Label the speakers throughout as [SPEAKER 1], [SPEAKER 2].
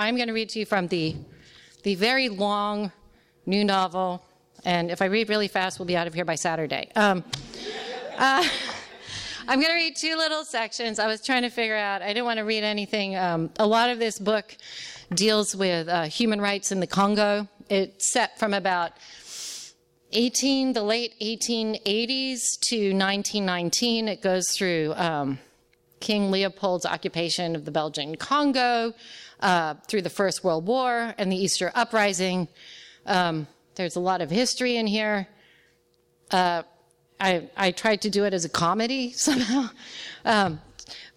[SPEAKER 1] I'm going to read to you from the, the very long new novel, and if I read really fast, we'll be out of here by Saturday. Um, uh, I'm going to read two little sections. I was trying to figure out, I didn't want to read anything. Um, a lot of this book deals with uh, human rights in the Congo. It's set from about 18, the late 1880s to 1919. It goes through um, King Leopold's occupation of the Belgian Congo, uh, through the First World War and the Easter Uprising. Um, there's a lot of history in here. Uh, I, I, tried to do it as a comedy somehow. Um,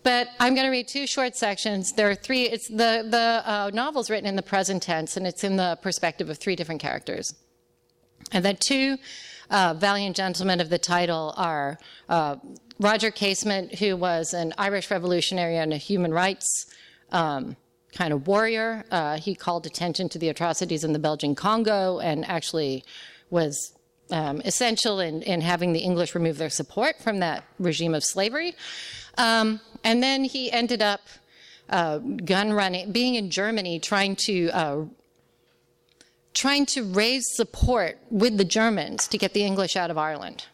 [SPEAKER 1] but I'm going to read two short sections. There are three. It's the the uh, novel's written in the present tense, and it's in the perspective of three different characters. And the two uh, valiant gentlemen of the title are uh, Roger Casement, who was an Irish revolutionary and a human rights um, kind of warrior. Uh, he called attention to the atrocities in the Belgian Congo and actually was um, essential in, in, having the English remove their support from that regime of slavery. Um, and then he ended up uh, gun running, being in Germany, trying to uh, trying to raise support with the Germans to get the English out of Ireland.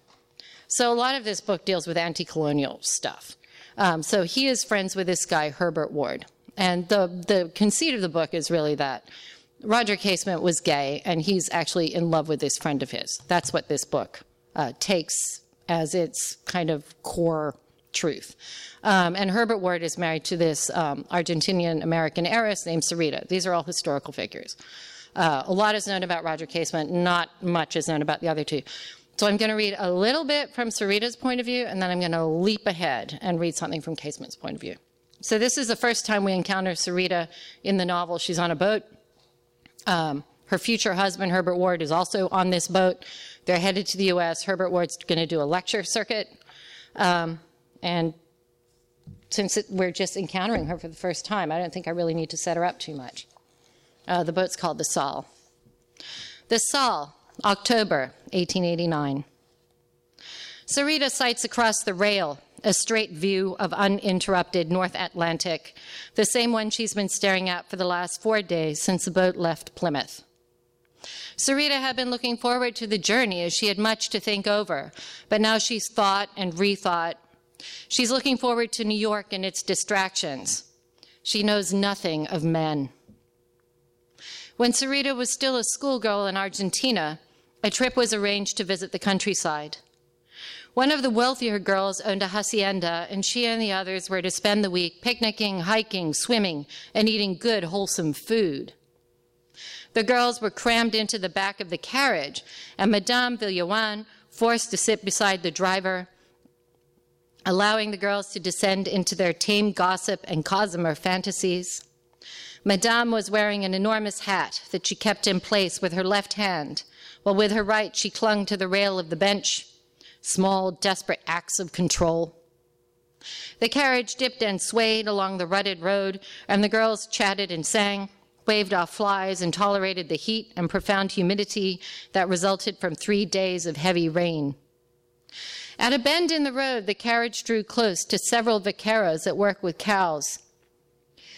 [SPEAKER 1] So a lot of this book deals with anti-colonial stuff. Um, so he is friends with this guy Herbert Ward, and the the conceit of the book is really that Roger Casement was gay, and he's actually in love with this friend of his. That's what this book uh, takes as its kind of core truth. Um, and Herbert Ward is married to this um, Argentinian American heiress named Sarita. These are all historical figures. Uh, a lot is known about Roger Casement, not much is known about the other two. So I'm going to read a little bit from Sarita's point of view, and then I'm going to leap ahead and read something from Casement's point of view. So this is the first time we encounter Sarita in the novel. She's on a boat. Um, her future husband, Herbert Ward, is also on this boat. They're headed to the U.S. Herbert Ward's going to do a lecture circuit. Um, and since it, we're just encountering her for the first time, I don't think I really need to set her up too much. Uh, the boat's called the Saale. The Saale, October 1889. Sarita sights across the rail a straight view of uninterrupted North Atlantic, the same one she's been staring at for the last four days since the boat left Plymouth. Sarita had been looking forward to the journey as she had much to think over, but now she's thought and rethought. She's looking forward to New York and its distractions. She knows nothing of men. When Sarita was still a schoolgirl in Argentina, a trip was arranged to visit the countryside. One of the wealthier girls owned a hacienda, and she and the others were to spend the week picnicking, hiking, swimming, and eating good, wholesome food. The girls were crammed into the back of the carriage, and Madame Villejuan, forced to sit beside the driver, allowing the girls to descend into their tame gossip and gossamer fantasies. Madame was wearing an enormous hat that she kept in place with her left hand, while with her right she clung to the rail of the bench. Small, desperate acts of control. The carriage dipped and swayed along the rutted road, and the girls chatted and sang, waved off flies, and tolerated the heat and profound humidity that resulted from three days of heavy rain. At a bend in the road, the carriage drew close to several vaqueros at work with cows.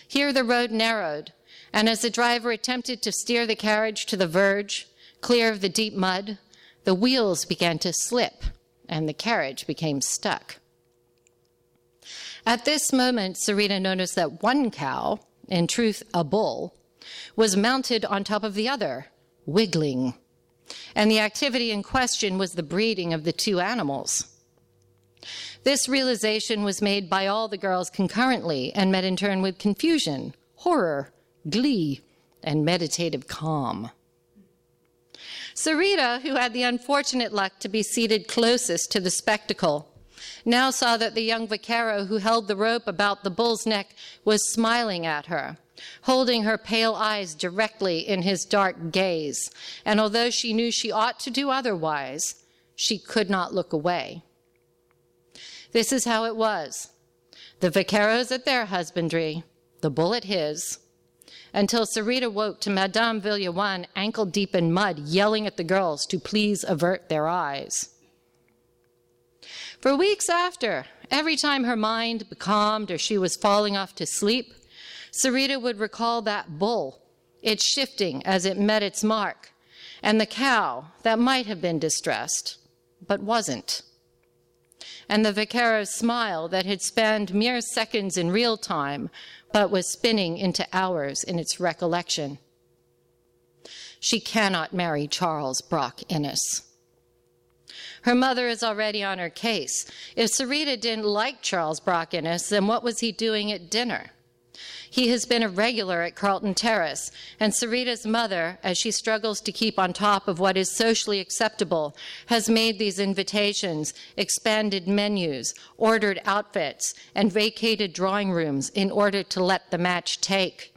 [SPEAKER 1] Here the road narrowed, and as the driver attempted to steer the carriage to the verge, clear of the deep mud, the wheels began to slip and the carriage became stuck. At this moment, Serena noticed that one cow, in truth a bull, was mounted on top of the other, wiggling. And the activity in question was the breeding of the two animals. This realization was made by all the girls concurrently and met in turn with confusion, horror, glee, and meditative calm. Sarita, who had the unfortunate luck to be seated closest to the spectacle, now saw that the young vaquero who held the rope about the bull's neck was smiling at her, holding her pale eyes directly in his dark gaze. And although she knew she ought to do otherwise, she could not look away. This is how it was. The vaqueros at their husbandry, the bull at his, until Sarita woke to Madame Villejuan ankle deep in mud, yelling at the girls to please avert their eyes. For weeks after, every time her mind becalmed or she was falling off to sleep, Sarita would recall that bull, its shifting as it met its mark, and the cow that might have been distressed, but wasn't. And the Vaquero's smile that had spanned mere seconds in real time, but was spinning into hours in its recollection. She cannot marry Charles Brock Innes. Her mother is already on her case. If Sarita didn't like Charles Brock Innes, then what was he doing at dinner? He has been a regular at Carlton Terrace, and Sarita's mother, as she struggles to keep on top of what is socially acceptable, has made these invitations, expanded menus, ordered outfits, and vacated drawing rooms in order to let the match take.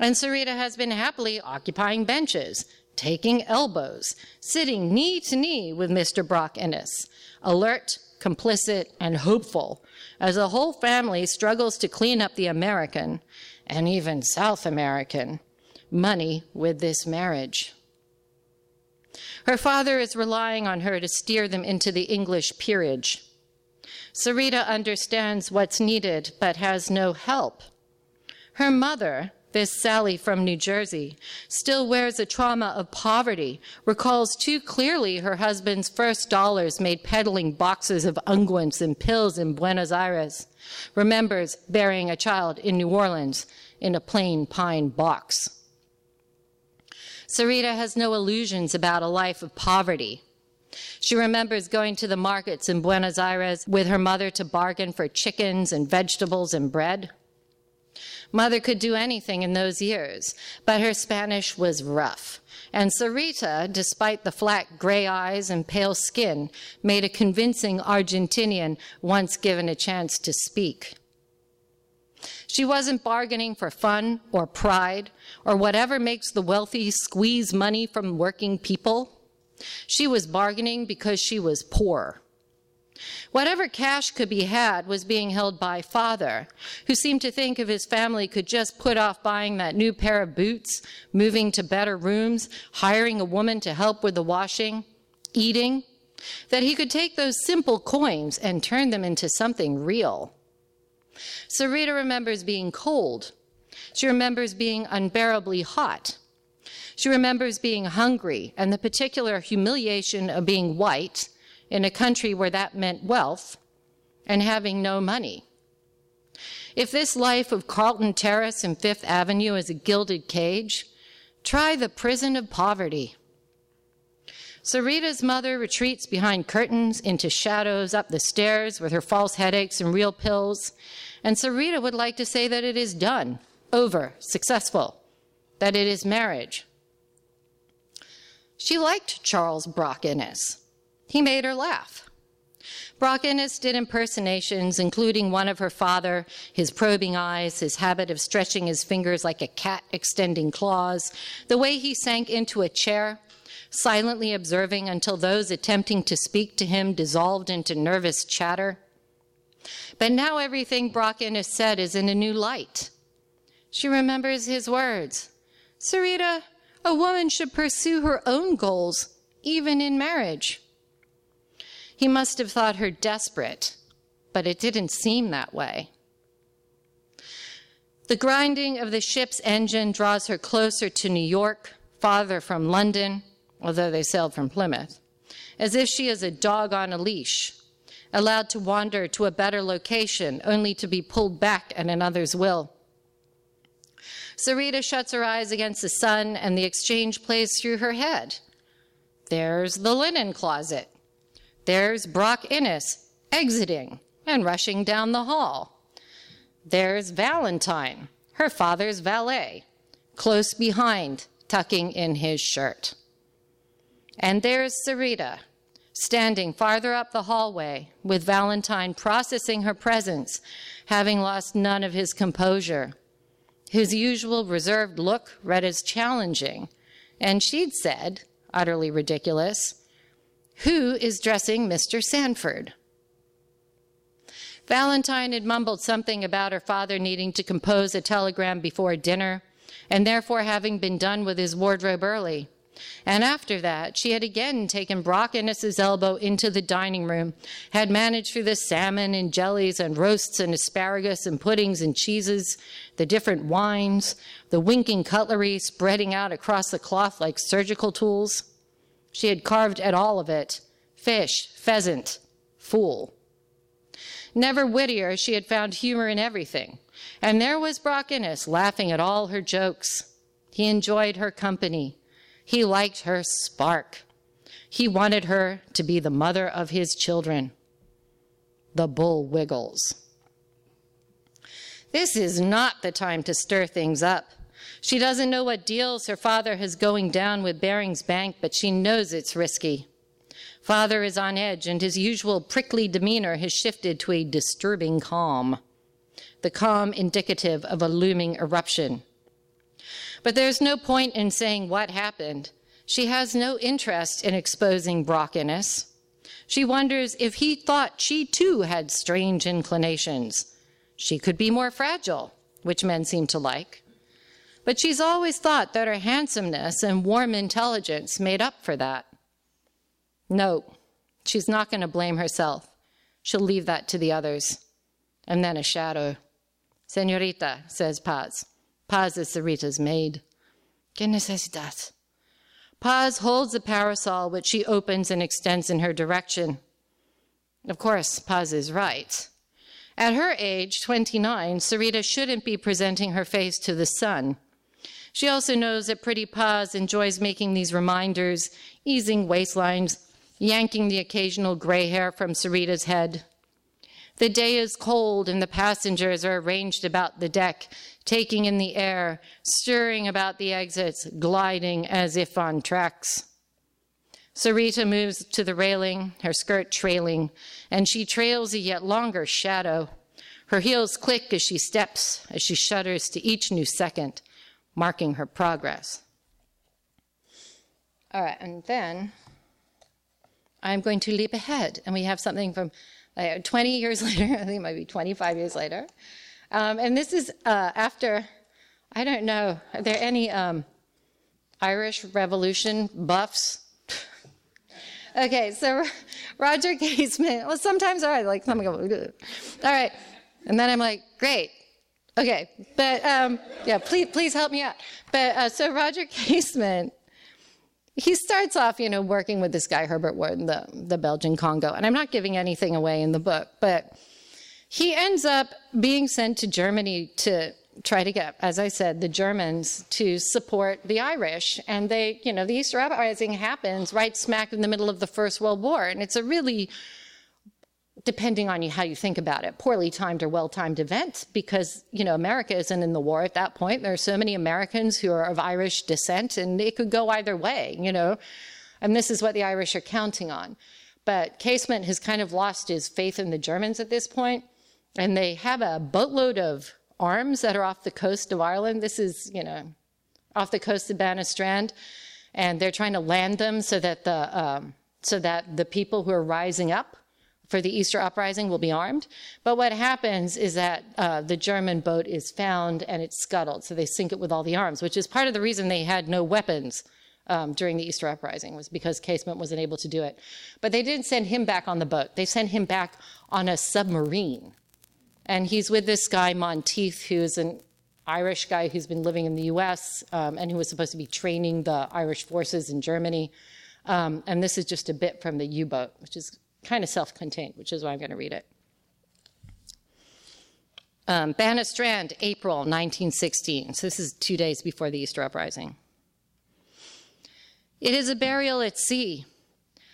[SPEAKER 1] And Sarita has been happily occupying benches, taking elbows, sitting knee to knee with Mr. Brock Innes, alert, complicit, and hopeful as the whole family struggles to clean up the American, and even South American, money with this marriage. Her father is relying on her to steer them into the English peerage. Sarita understands what's needed, but has no help. Her mother, this Sally from New Jersey, still wears a trauma of poverty, recalls too clearly her husband's first dollars made peddling boxes of unguents and pills in Buenos Aires, remembers burying a child in New Orleans in a plain pine box. Sarita has no illusions about a life of poverty. She remembers going to the markets in Buenos Aires with her mother to bargain for chickens and vegetables and bread. Mother could do anything in those years, but her Spanish was rough. And Sarita, despite the flat gray eyes and pale skin, made a convincing Argentinian once given a chance to speak. She wasn't bargaining for fun or pride or whatever makes the wealthy squeeze money from working people. She was bargaining because she was poor. Whatever cash could be had was being held by father, who seemed to think if his family could just put off buying that new pair of boots, moving to better rooms, hiring a woman to help with the washing, eating, that he could take those simple coins and turn them into something real. Sarita remembers being cold. She remembers being unbearably hot. She remembers being hungry and the particular humiliation of being white in a country where that meant wealth and having no money. If this life of Carlton Terrace and Fifth Avenue is a gilded cage, try the prison of poverty. Sarita's mother retreats behind curtains into shadows up the stairs with her false headaches and real pills. And Sarita would like to say that it is done, over, successful, that it is marriage. She liked Charles Brock Innes. He made her laugh. Brock Innes did impersonations, including one of her father, his probing eyes, his habit of stretching his fingers like a cat extending claws, the way he sank into a chair, silently observing until those attempting to speak to him dissolved into nervous chatter. But now everything Brock Innes said is in a new light. She remembers his words Sarita, a woman should pursue her own goals, even in marriage. He must have thought her desperate, but it didn't seem that way. The grinding of the ship's engine draws her closer to New York, farther from London, although they sailed from Plymouth, as if she is a dog on a leash, allowed to wander to a better location, only to be pulled back at another's will. Sarita shuts her eyes against the sun, and the exchange plays through her head. There's the linen closet. There's Brock Innes exiting and rushing down the hall. There's Valentine, her father's valet, close behind, tucking in his shirt. And there's Sarita, standing farther up the hallway, with Valentine processing her presence, having lost none of his composure. His usual reserved look read as challenging, and she'd said, utterly ridiculous, who is dressing Mr. Sanford? Valentine had mumbled something about her father needing to compose a telegram before dinner, and therefore having been done with his wardrobe early. And after that, she had again taken Brock Innes's elbow into the dining room, had managed through the salmon and jellies and roasts and asparagus and puddings and cheeses, the different wines, the winking cutlery spreading out across the cloth like surgical tools. She had carved at all of it fish, pheasant, fool. Never wittier, she had found humor in everything. And there was Brock Innes laughing at all her jokes. He enjoyed her company. He liked her spark. He wanted her to be the mother of his children. The bull wiggles. This is not the time to stir things up. She doesn't know what deals her father has going down with Barings Bank, but she knows it's risky. Father is on edge, and his usual prickly demeanor has shifted to a disturbing calm, the calm indicative of a looming eruption. But there's no point in saying what happened. She has no interest in exposing Brock Innes. She wonders if he thought she too had strange inclinations. She could be more fragile, which men seem to like. But she's always thought that her handsomeness and warm intelligence made up for that. No, she's not going to blame herself. She'll leave that to the others. And then a shadow. Senorita, says Paz. Paz is Sarita's maid. ¿Qué necesitas? Paz holds the parasol, which she opens and extends in her direction. Of course, Paz is right. At her age, 29, Sarita shouldn't be presenting her face to the sun. She also knows that Pretty Paz enjoys making these reminders, easing waistlines, yanking the occasional gray hair from Sarita's head. The day is cold and the passengers are arranged about the deck, taking in the air, stirring about the exits, gliding as if on tracks. Sarita moves to the railing, her skirt trailing, and she trails a yet longer shadow. Her heels click as she steps, as she shudders to each new second, marking her progress. All right, and then I'm going to leap ahead, and we have something from uh, 20 years later, I think it might be 25 years later. Um, and this is uh, after, I don't know, are there any um, Irish Revolution buffs? okay, so Roger Casement, well, sometimes I like something, all right. And then I'm like, great. Okay, but um, yeah, please, please help me out. But uh, so Roger Casement, he starts off, you know, working with this guy Herbert Ward in the, the Belgian Congo, and I'm not giving anything away in the book, but he ends up being sent to Germany to try to get, as I said, the Germans to support the Irish. And they, you know, the Easter Uprising happens right smack in the middle of the First World War. And it's a really, depending on you how you think about it, poorly timed or well timed event because, you know, America isn't in the war at that point. There are so many Americans who are of Irish descent and it could go either way, you know. And this is what the Irish are counting on. But Casement has kind of lost his faith in the Germans at this point and they have a boatload of arms that are off the coast of Ireland. This is, you know, off the coast of Banna Strand, and they're trying to land them so that the um, so that the people who are rising up for the Easter uprising will be armed. But what happens is that uh, the German boat is found and it's scuttled, so they sink it with all the arms, which is part of the reason they had no weapons. Um, during the Easter uprising was because Casement wasn't able to do it. But they didn't send him back on the boat. They sent him back on a submarine and he's with this guy, Monteith, who's an Irish guy who's been living in the US um, and who was supposed to be training the Irish forces in Germany. Um, and this is just a bit from the U boat, which is kind of self contained, which is why I'm going to read it. Um, Banna Strand, April 1916. So this is two days before the Easter Uprising. It is a burial at sea.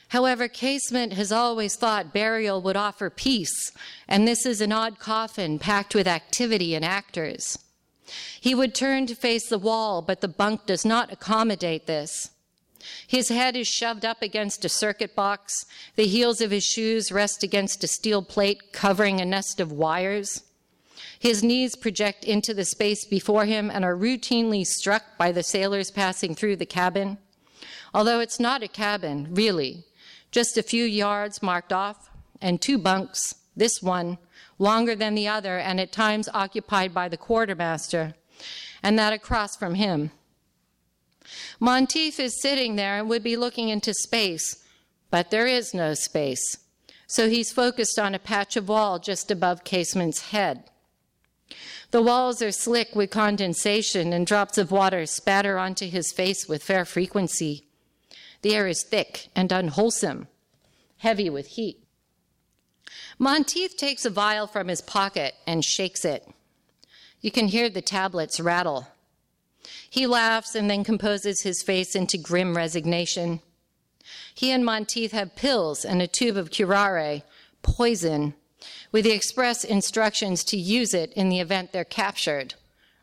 [SPEAKER 1] However, Casement has always thought burial would offer peace, and this is an odd coffin packed with activity and actors. He would turn to face the wall, but the bunk does not accommodate this. His head is shoved up against a circuit box. The heels of his shoes rest against a steel plate covering a nest of wires. His knees project into the space before him and are routinely struck by the sailors passing through the cabin. Although it's not a cabin, really, just a few yards marked off, and two bunks, this one longer than the other and at times occupied by the quartermaster, and that across from him. Monteith is sitting there and would be looking into space, but there is no space. So he's focused on a patch of wall just above Casement's head. The walls are slick with condensation, and drops of water spatter onto his face with fair frequency. The air is thick and unwholesome, heavy with heat. Monteith takes a vial from his pocket and shakes it. You can hear the tablets rattle. He laughs and then composes his face into grim resignation. He and Monteith have pills and a tube of curare, poison, with the express instructions to use it in the event they're captured,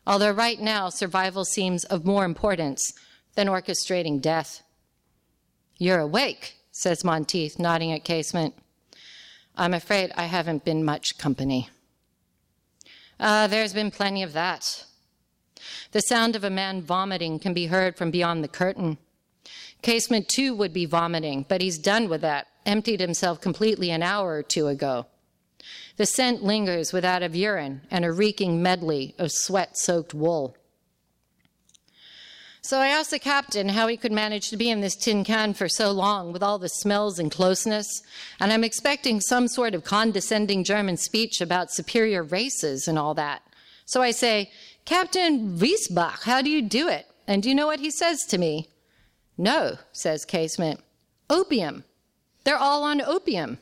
[SPEAKER 1] although right now survival seems of more importance than orchestrating death. You're awake, says Monteith, nodding at Casement. I'm afraid I haven't been much company. Uh, there's been plenty of that. The sound of a man vomiting can be heard from beyond the curtain. Casement, too, would be vomiting, but he's done with that, emptied himself completely an hour or two ago. The scent lingers with that of urine and a reeking medley of sweat soaked wool. So I asked the captain how he could manage to be in this tin can for so long with all the smells and closeness, and I'm expecting some sort of condescending German speech about superior races and all that. So I say, Captain Weisbach, how do you do it? And do you know what he says to me? No, says Casement. Opium. They're all on opium.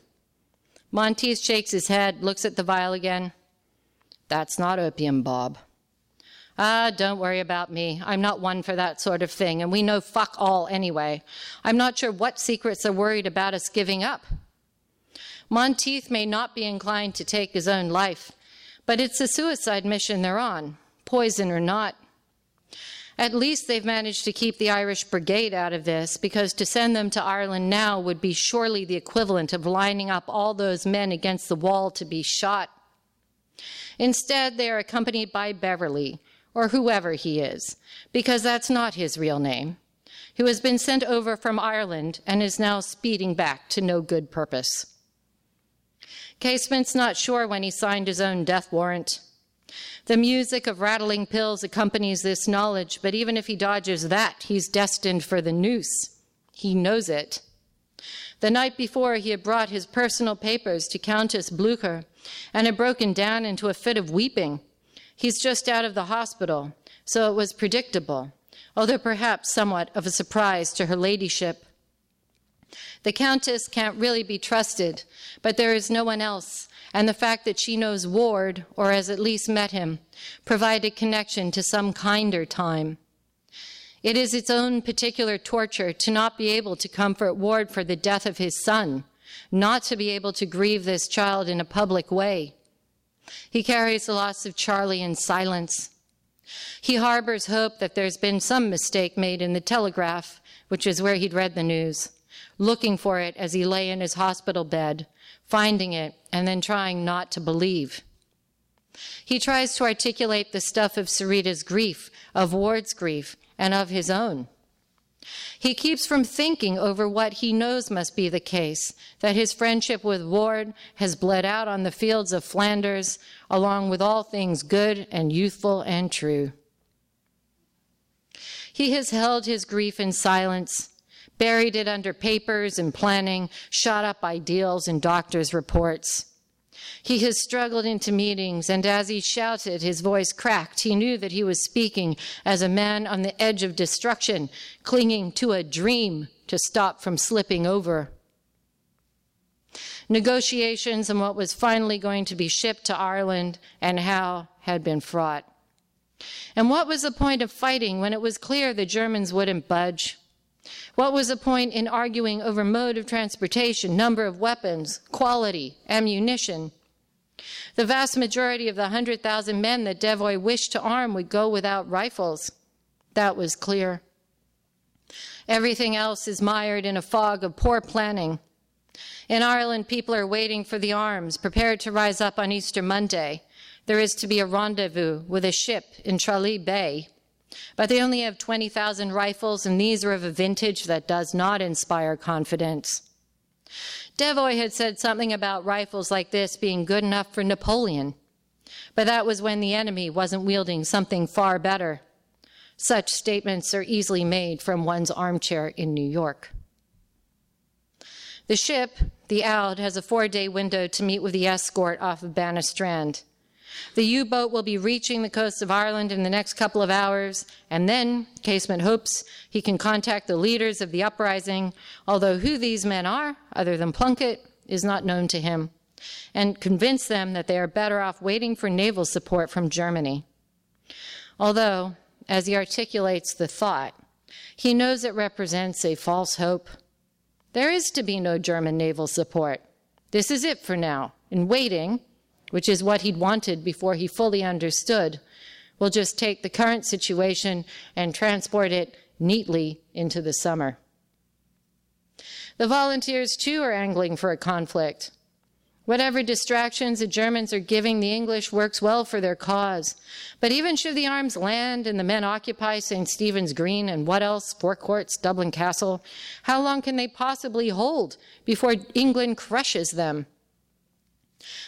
[SPEAKER 1] Monteith shakes his head, looks at the vial again. That's not opium, Bob. Ah, don't worry about me. I'm not one for that sort of thing, and we know fuck all anyway. I'm not sure what secrets are worried about us giving up. Monteith may not be inclined to take his own life, but it's a suicide mission they're on, poison or not. At least they've managed to keep the Irish Brigade out of this, because to send them to Ireland now would be surely the equivalent of lining up all those men against the wall to be shot. Instead, they are accompanied by Beverly, or whoever he is, because that's not his real name, who has been sent over from Ireland and is now speeding back to no good purpose. Casement's not sure when he signed his own death warrant. The music of rattling pills accompanies this knowledge, but even if he dodges that, he's destined for the noose. He knows it. The night before, he had brought his personal papers to Countess Blucher and had broken down into a fit of weeping. He's just out of the hospital, so it was predictable, although perhaps somewhat of a surprise to her ladyship. The Countess can't really be trusted, but there is no one else and the fact that she knows Ward, or has at least met him, provide a connection to some kinder time. It is its own particular torture to not be able to comfort Ward for the death of his son, not to be able to grieve this child in a public way. He carries the loss of Charlie in silence. He harbors hope that there's been some mistake made in the telegraph, which is where he'd read the news, looking for it as he lay in his hospital bed, finding it, and then trying not to believe. He tries to articulate the stuff of Sarita's grief, of Ward's grief, and of his own. He keeps from thinking over what he knows must be the case that his friendship with Ward has bled out on the fields of Flanders, along with all things good and youthful and true. He has held his grief in silence, buried it under papers and planning, shot up ideals and doctors' reports. He has struggled into meetings, and as he shouted, his voice cracked. He knew that he was speaking as a man on the edge of destruction, clinging to a dream to stop from slipping over. Negotiations on what was finally going to be shipped to Ireland and how had been fraught. And what was the point of fighting when it was clear the Germans wouldn't budge? What was the point in arguing over mode of transportation, number of weapons, quality, ammunition? The vast majority of the 100,000 men that Devoy wished to arm would go without rifles. That was clear. Everything else is mired in a fog of poor planning. In Ireland, people are waiting for the arms, prepared to rise up on Easter Monday. There is to be a rendezvous with a ship in Tralee Bay but they only have 20,000 rifles, and these are of a vintage that does not inspire confidence. Devoy had said something about rifles like this being good enough for Napoleon, but that was when the enemy wasn't wielding something far better. Such statements are easily made from one's armchair in New York. The ship, the Aud, has a four day window to meet with the escort off of Banna Strand. The U boat will be reaching the coast of Ireland in the next couple of hours, and then Casement hopes he can contact the leaders of the uprising, although who these men are, other than Plunkett, is not known to him, and convince them that they are better off waiting for naval support from Germany. Although, as he articulates the thought, he knows it represents a false hope there is to be no German naval support. This is it for now. In waiting, which is what he'd wanted before he fully understood, we'll just take the current situation and transport it neatly into the summer. The volunteers, too, are angling for a conflict. Whatever distractions the Germans are giving the English works well for their cause. But even should the arms land and the men occupy St. Stephen's Green and what else, Four Courts, Dublin Castle, how long can they possibly hold before England crushes them?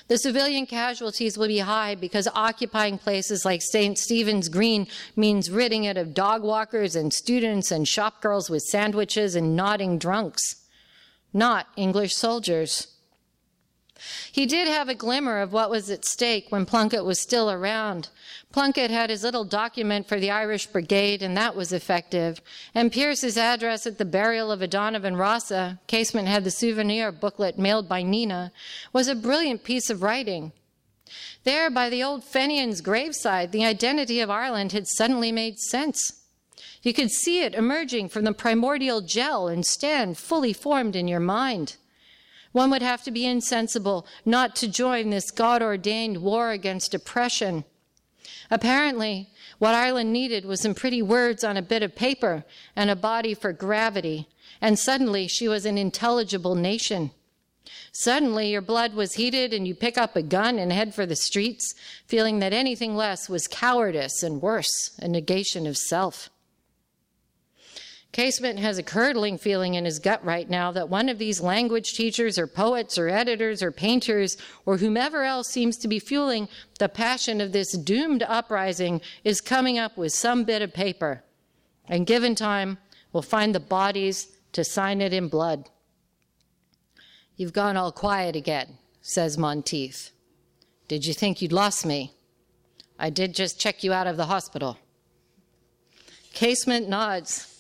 [SPEAKER 1] The civilian casualties will be high because occupying places like St. Stephen's Green means ridding it of dog walkers and students and shop girls with sandwiches and nodding drunks, not English soldiers. He did have a glimmer of what was at stake when Plunkett was still around. Plunkett had his little document for the Irish Brigade, and that was effective. And Pearse's address at the burial of O'Donovan Rossa, Casement had the souvenir booklet mailed by Nina, was a brilliant piece of writing. There, by the old Fenian's graveside, the identity of Ireland had suddenly made sense. You could see it emerging from the primordial gel and stand fully formed in your mind. One would have to be insensible not to join this God ordained war against oppression. Apparently, what Ireland needed was some pretty words on a bit of paper and a body for gravity, and suddenly she was an intelligible nation. Suddenly, your blood was heated, and you pick up a gun and head for the streets, feeling that anything less was cowardice and worse, a negation of self. Casement has a curdling feeling in his gut right now that one of these language teachers or poets or editors or painters or whomever else seems to be fueling the passion of this doomed uprising is coming up with some bit of paper. And given time, will find the bodies to sign it in blood. You've gone all quiet again, says Monteith. Did you think you'd lost me? I did just check you out of the hospital. Casement nods.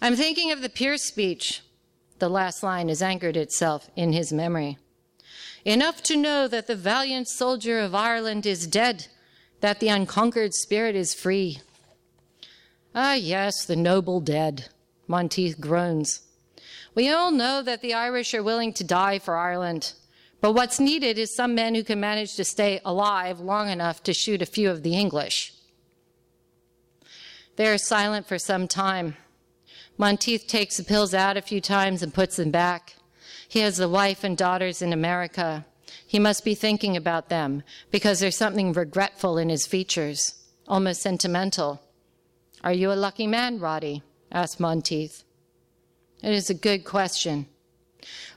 [SPEAKER 1] I'm thinking of the Pearse speech. The last line has anchored itself in his memory. Enough to know that the valiant soldier of Ireland is dead, that the unconquered spirit is free. Ah, yes, the noble dead, Monteith groans. We all know that the Irish are willing to die for Ireland, but what's needed is some men who can manage to stay alive long enough to shoot a few of the English. They are silent for some time. Monteith takes the pills out a few times and puts them back. He has a wife and daughters in America. He must be thinking about them because there's something regretful in his features, almost sentimental. Are you a lucky man, Roddy? asked Monteith. It is a good question.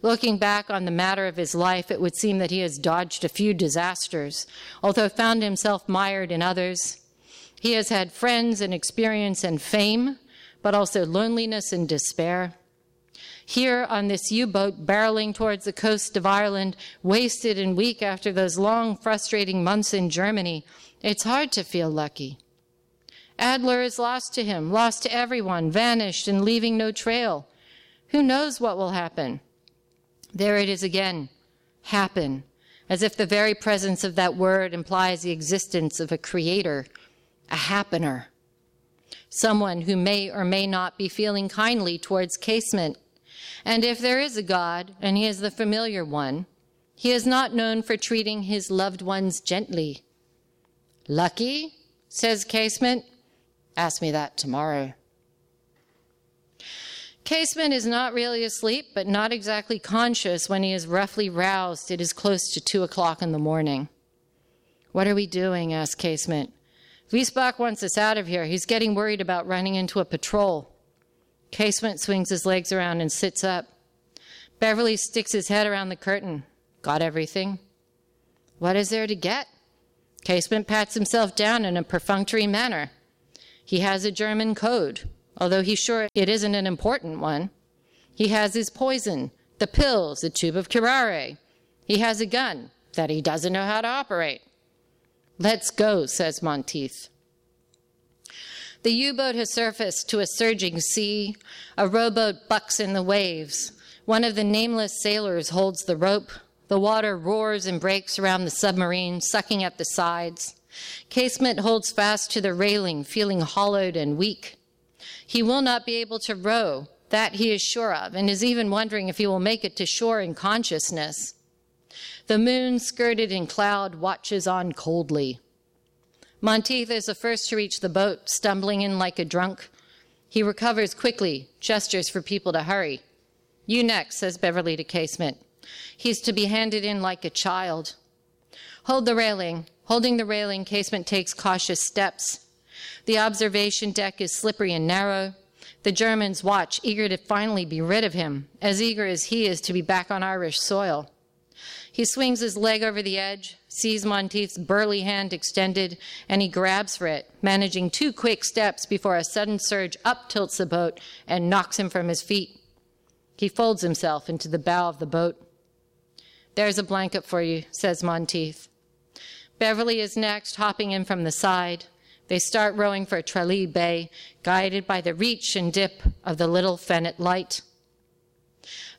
[SPEAKER 1] Looking back on the matter of his life, it would seem that he has dodged a few disasters, although found himself mired in others. He has had friends and experience and fame, but also loneliness and despair. Here on this U boat barreling towards the coast of Ireland, wasted and weak after those long, frustrating months in Germany, it's hard to feel lucky. Adler is lost to him, lost to everyone, vanished and leaving no trail. Who knows what will happen? There it is again happen, as if the very presence of that word implies the existence of a creator, a happener someone who may or may not be feeling kindly towards casement. And if there is a God, and he is the familiar one, he is not known for treating his loved ones gently. Lucky, says Casement. Ask me that tomorrow. Casement is not really asleep, but not exactly conscious when he is roughly roused. It is close to two o'clock in the morning. What are we doing? asks Casement. Weisbach wants us out of here. He's getting worried about running into a patrol. Casement swings his legs around and sits up. Beverly sticks his head around the curtain. Got everything? What is there to get? Casement pats himself down in a perfunctory manner. He has a German code, although he's sure it isn't an important one. He has his poison, the pills, the tube of curare. He has a gun that he doesn't know how to operate. Let's go, says Monteith. The U boat has surfaced to a surging sea. A rowboat bucks in the waves. One of the nameless sailors holds the rope. The water roars and breaks around the submarine, sucking at the sides. Casement holds fast to the railing, feeling hollowed and weak. He will not be able to row, that he is sure of, and is even wondering if he will make it to shore in consciousness. The moon, skirted in cloud, watches on coldly. Monteith is the first to reach the boat, stumbling in like a drunk. He recovers quickly, gestures for people to hurry. You next, says Beverly to Casement. He's to be handed in like a child. Hold the railing. Holding the railing, Casement takes cautious steps. The observation deck is slippery and narrow. The Germans watch, eager to finally be rid of him, as eager as he is to be back on Irish soil. He swings his leg over the edge, sees Monteith's burly hand extended, and he grabs for it, managing two quick steps before a sudden surge up tilts the boat and knocks him from his feet. He folds himself into the bow of the boat. There's a blanket for you, says Monteith. Beverly is next, hopping in from the side. They start rowing for Tralee Bay, guided by the reach and dip of the little Fenit light.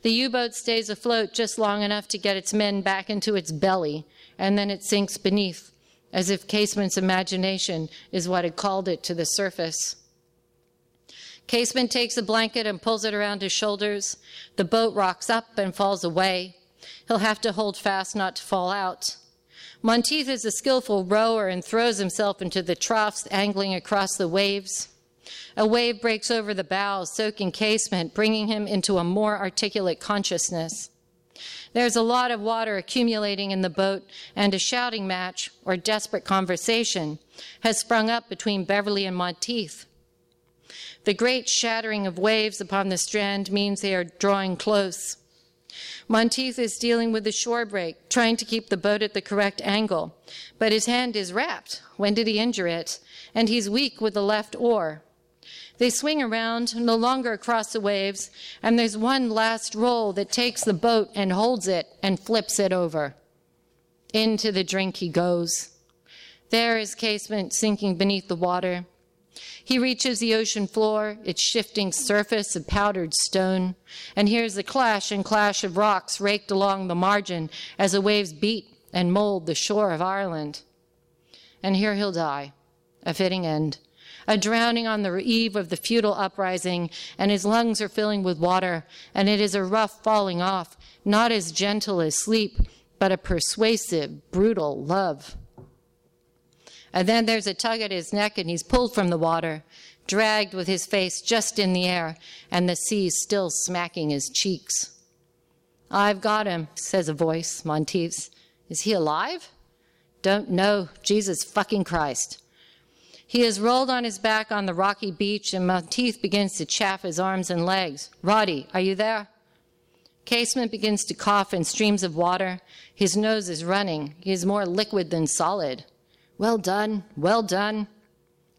[SPEAKER 1] The U boat stays afloat just long enough to get its men back into its belly, and then it sinks beneath, as if Casement's imagination is what had called it to the surface. Casement takes a blanket and pulls it around his shoulders. The boat rocks up and falls away. He'll have to hold fast not to fall out. Monteith is a skillful rower and throws himself into the troughs, angling across the waves. A wave breaks over the bow, soaking casement, bringing him into a more articulate consciousness. There's a lot of water accumulating in the boat, and a shouting match, or desperate conversation, has sprung up between Beverly and Monteith. The great shattering of waves upon the strand means they are drawing close. Monteith is dealing with the shore break, trying to keep the boat at the correct angle, but his hand is wrapped. When did he injure it? And he's weak with the left oar. They swing around, no longer across the waves, and there's one last roll that takes the boat and holds it and flips it over. Into the drink he goes. There is casement sinking beneath the water. He reaches the ocean floor, its shifting surface of powdered stone, and hears the clash and clash of rocks raked along the margin as the waves beat and mold the shore of Ireland. And here he'll die, a fitting end a drowning on the eve of the feudal uprising, and his lungs are filling with water, and it is a rough falling off, not as gentle as sleep, but a persuasive, brutal love. And then there's a tug at his neck, and he's pulled from the water, dragged with his face just in the air, and the sea still smacking his cheeks. I've got him, says a voice, Monteith's. Is he alive? Don't know. Jesus fucking Christ. He is rolled on his back on the rocky beach, and Monteith begins to chafe his arms and legs. Roddy, are you there? Casement begins to cough in streams of water. His nose is running. He is more liquid than solid. Well done, well done.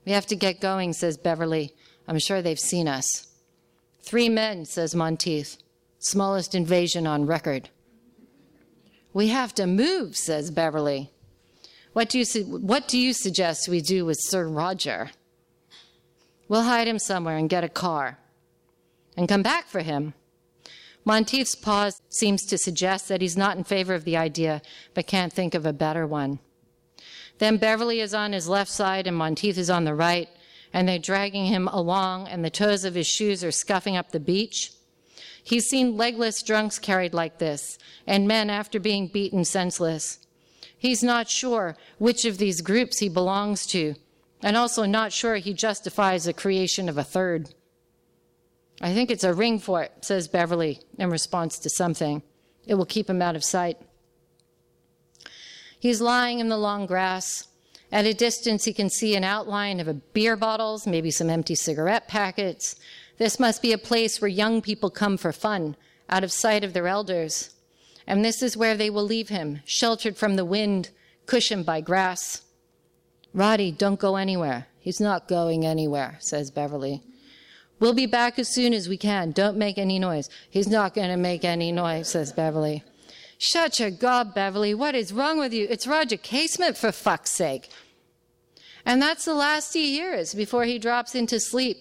[SPEAKER 1] We have to get going, says Beverly. I'm sure they've seen us. Three men, says Monteith. Smallest invasion on record. We have to move, says Beverly. What do you, su- what do you suggest we do with Sir Roger? We'll hide him somewhere and get a car and come back for him. Monteith's pause seems to suggest that he's not in favor of the idea, but can't think of a better one. Then Beverly is on his left side and Monteith is on the right, and they're dragging him along, and the toes of his shoes are scuffing up the beach. He's seen legless drunks carried like this, and men after being beaten senseless. He's not sure which of these groups he belongs to, and also not sure he justifies the creation of a third. I think it's a ring for it, says Beverly in response to something. It will keep him out of sight. He's lying in the long grass. At a distance, he can see an outline of a beer bottles, maybe some empty cigarette packets. This must be a place where young people come for fun, out of sight of their elders and this is where they will leave him, sheltered from the wind, cushioned by grass. Roddy, don't go anywhere. He's not going anywhere, says Beverly. We'll be back as soon as we can. Don't make any noise. He's not going to make any noise, says Beverly. Shut your gob, Beverly. What is wrong with you? It's Roger Casement, for fuck's sake. And that's the last he hears before he drops into sleep.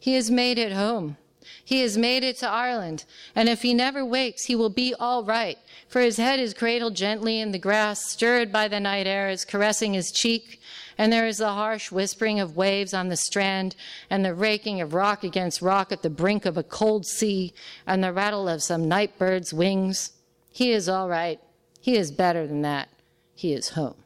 [SPEAKER 1] He has made it home. He has made it to Ireland, and if he never wakes, he will be all right, for his head is cradled gently in the grass, stirred by the night air, is caressing his cheek, and there is the harsh whispering of waves on the strand, and the raking of rock against rock at the brink of a cold sea, and the rattle of some night bird's wings. He is all right. He is better than that. He is home.